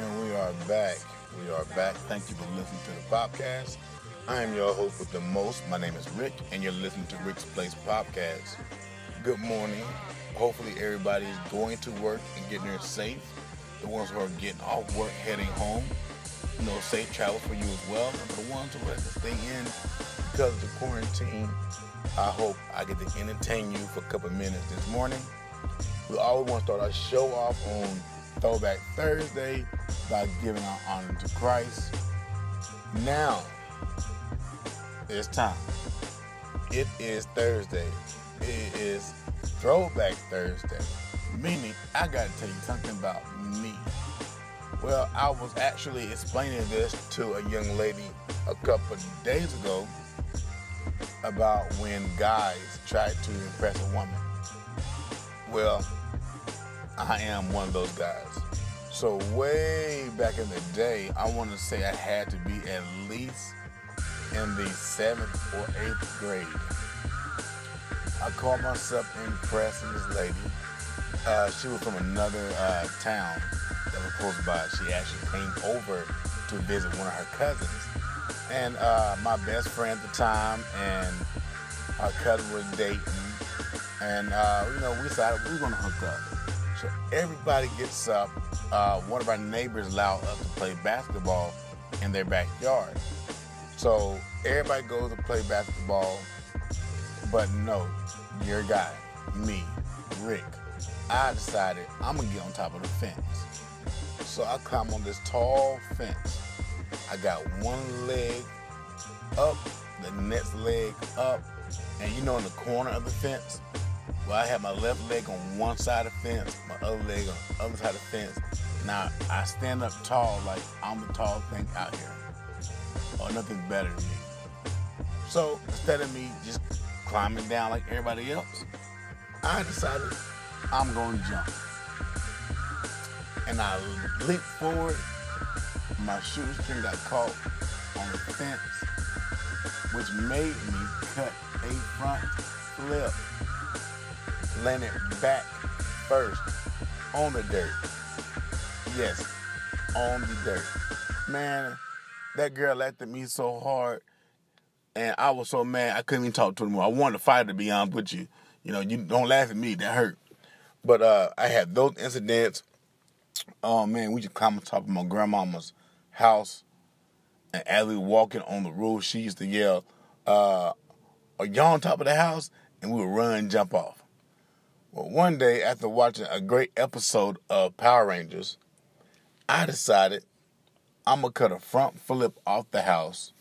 And we are back. We are back. Thank you for listening to the podcast. I am your host with the most. My name is Rick, and you're listening to Rick's Place Podcast. Good morning. Hopefully, everybody is going to work and getting there safe. The ones who are getting off work, heading home, you know, safe travel for you as well. And the ones who are to stay in because of the quarantine, I hope I get to entertain you for a couple minutes this morning. We always want to start our show off on Throwback Thursday by giving our honor to Christ. Now, it's time. It is Thursday. It is Throwback Thursday. Meaning, I got to tell you something about me. Well, I was actually explaining this to a young lady a couple days ago about when guys tried to impress a woman. Well, I am one of those guys. So way back in the day, I want to say I had to be at least in the seventh or eighth grade. I called myself impressing this lady. Uh, she was from another uh, town that was close by. She actually came over to visit one of her cousins. And uh, my best friend at the time and our cousin was dating. And, uh, you know, we decided we were going to hook up. So everybody gets up. Uh, one of our neighbors allowed us to play basketball in their backyard. So everybody goes to play basketball, but no, your guy, me, Rick, I decided I'm gonna get on top of the fence. So I climb on this tall fence. I got one leg up, the next leg up, and you know in the corner of the fence, well I have my left leg on one side of the fence, my other leg on the other side of the fence. Now I stand up tall like I'm the tall thing out here. Or nothing's better than me. So instead of me just climbing down like everybody else, I decided I'm going to jump. And I leaped forward. My shoestring got caught on the fence, which made me cut a front flip, landed back first on the dirt. Yes, on the dirt. Man, that girl laughed at me so hard, and I was so mad I couldn't even talk to her anymore. I wanted to fight her, to be honest with you. You know, you don't laugh at me, that hurt. But uh, I had those incidents. Oh man, we just climbed on top of my grandmama's house, and as we were walking on the roof, she used to yell, uh, "Are y'all on top of the house?" And we would run and jump off. Well, one day after watching a great episode of Power Rangers, I decided I'm gonna cut a front flip off the house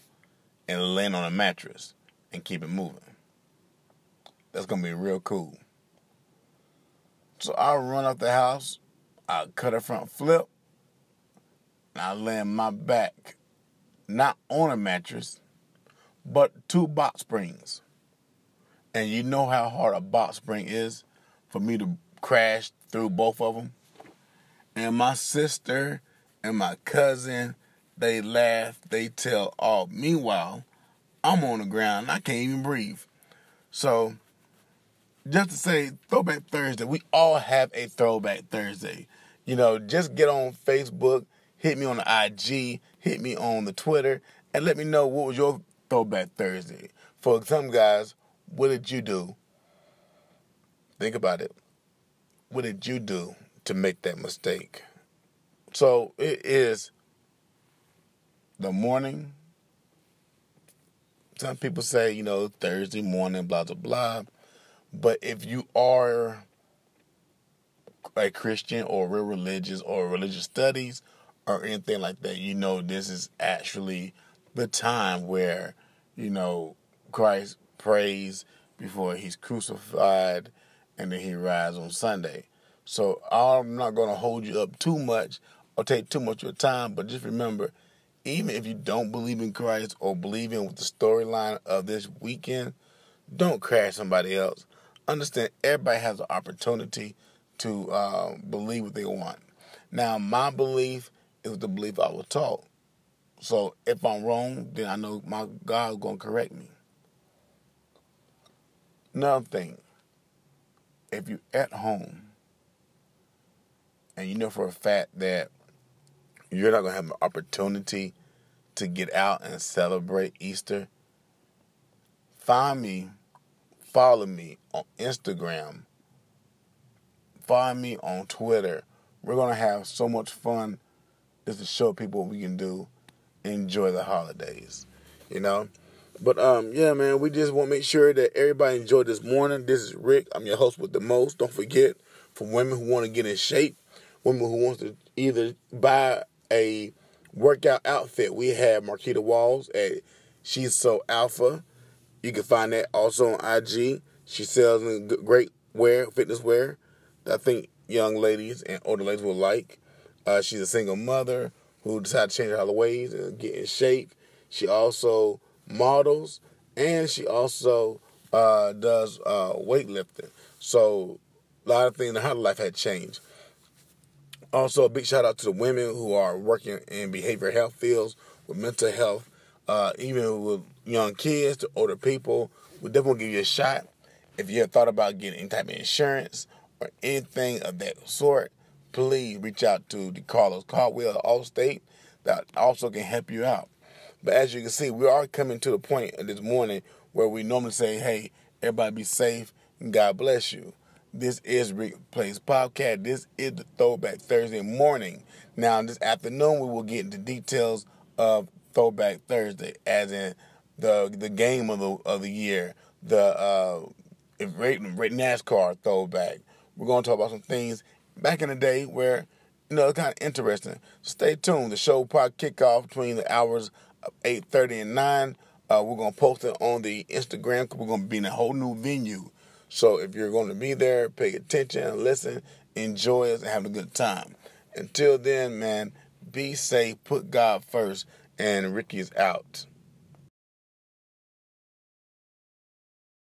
and land on a mattress and keep it moving. That's gonna be real cool. So I run off the house, I cut a front flip, and I land my back not on a mattress, but two box springs. And you know how hard a box spring is for me to crash through both of them. And my sister and my cousin, they laugh, they tell all. Meanwhile, I'm on the ground, I can't even breathe. So, just to say, Throwback Thursday, we all have a Throwback Thursday. You know, just get on Facebook, hit me on the IG, hit me on the Twitter, and let me know what was your Throwback Thursday. For some guys, what did you do? Think about it. What did you do to make that mistake? So it is the morning. Some people say, you know, Thursday morning, blah, blah, blah. But if you are a Christian or real religious or religious studies or anything like that, you know, this is actually the time where, you know, Christ prays before he's crucified and then he rises on Sunday. So I'm not going to hold you up too much or take too much of your time, but just remember, even if you don't believe in Christ or believe in the storyline of this weekend, don't crash somebody else. Understand, everybody has an opportunity to uh, believe what they want. Now, my belief is the belief I was taught. So if I'm wrong, then I know my God is going to correct me. Another thing, if you're at home and you know for a fact that you're not going to have an opportunity to get out and celebrate Easter, find me, follow me on Instagram, find me on Twitter. We're going to have so much fun just to show people what we can do. Enjoy the holidays, you know? But um, yeah, man, we just want to make sure that everybody enjoyed this morning. This is Rick. I'm your host with the most. Don't forget, for women who want to get in shape, women who wants to either buy a workout outfit, we have Marquita Walls at She's So Alpha. You can find that also on IG. She sells great wear, fitness wear I think young ladies and older ladies will like. Uh, she's a single mother who decided to change her ways and get in shape. She also models and she also uh, does uh, weightlifting. So a lot of things in her life had changed. Also, a big shout out to the women who are working in behavioral health fields with mental health, uh, even with young kids to older people. We definitely give you a shot. If you have thought about getting any type of insurance or anything of that sort, please reach out to the Carlos Caldwell Allstate that also can help you out. But as you can see, we are coming to the point this morning where we normally say, hey, everybody be safe and God bless you. This is Rick's Place Podcast. This is the Throwback Thursday morning. Now, this afternoon, we will get into details of Throwback Thursday, as in the the game of the of the year, the uh, NASCAR throwback. We're going to talk about some things back in the day where you know it's kind of interesting. Stay tuned. The show probably kick off between the hours of eight thirty and nine. Uh, we're gonna post it on the Instagram. We're gonna be in a whole new venue. So if you're going to be there, pay attention, listen, enjoy us, and have a good time. Until then, man, be safe, put God first, and Ricky is out.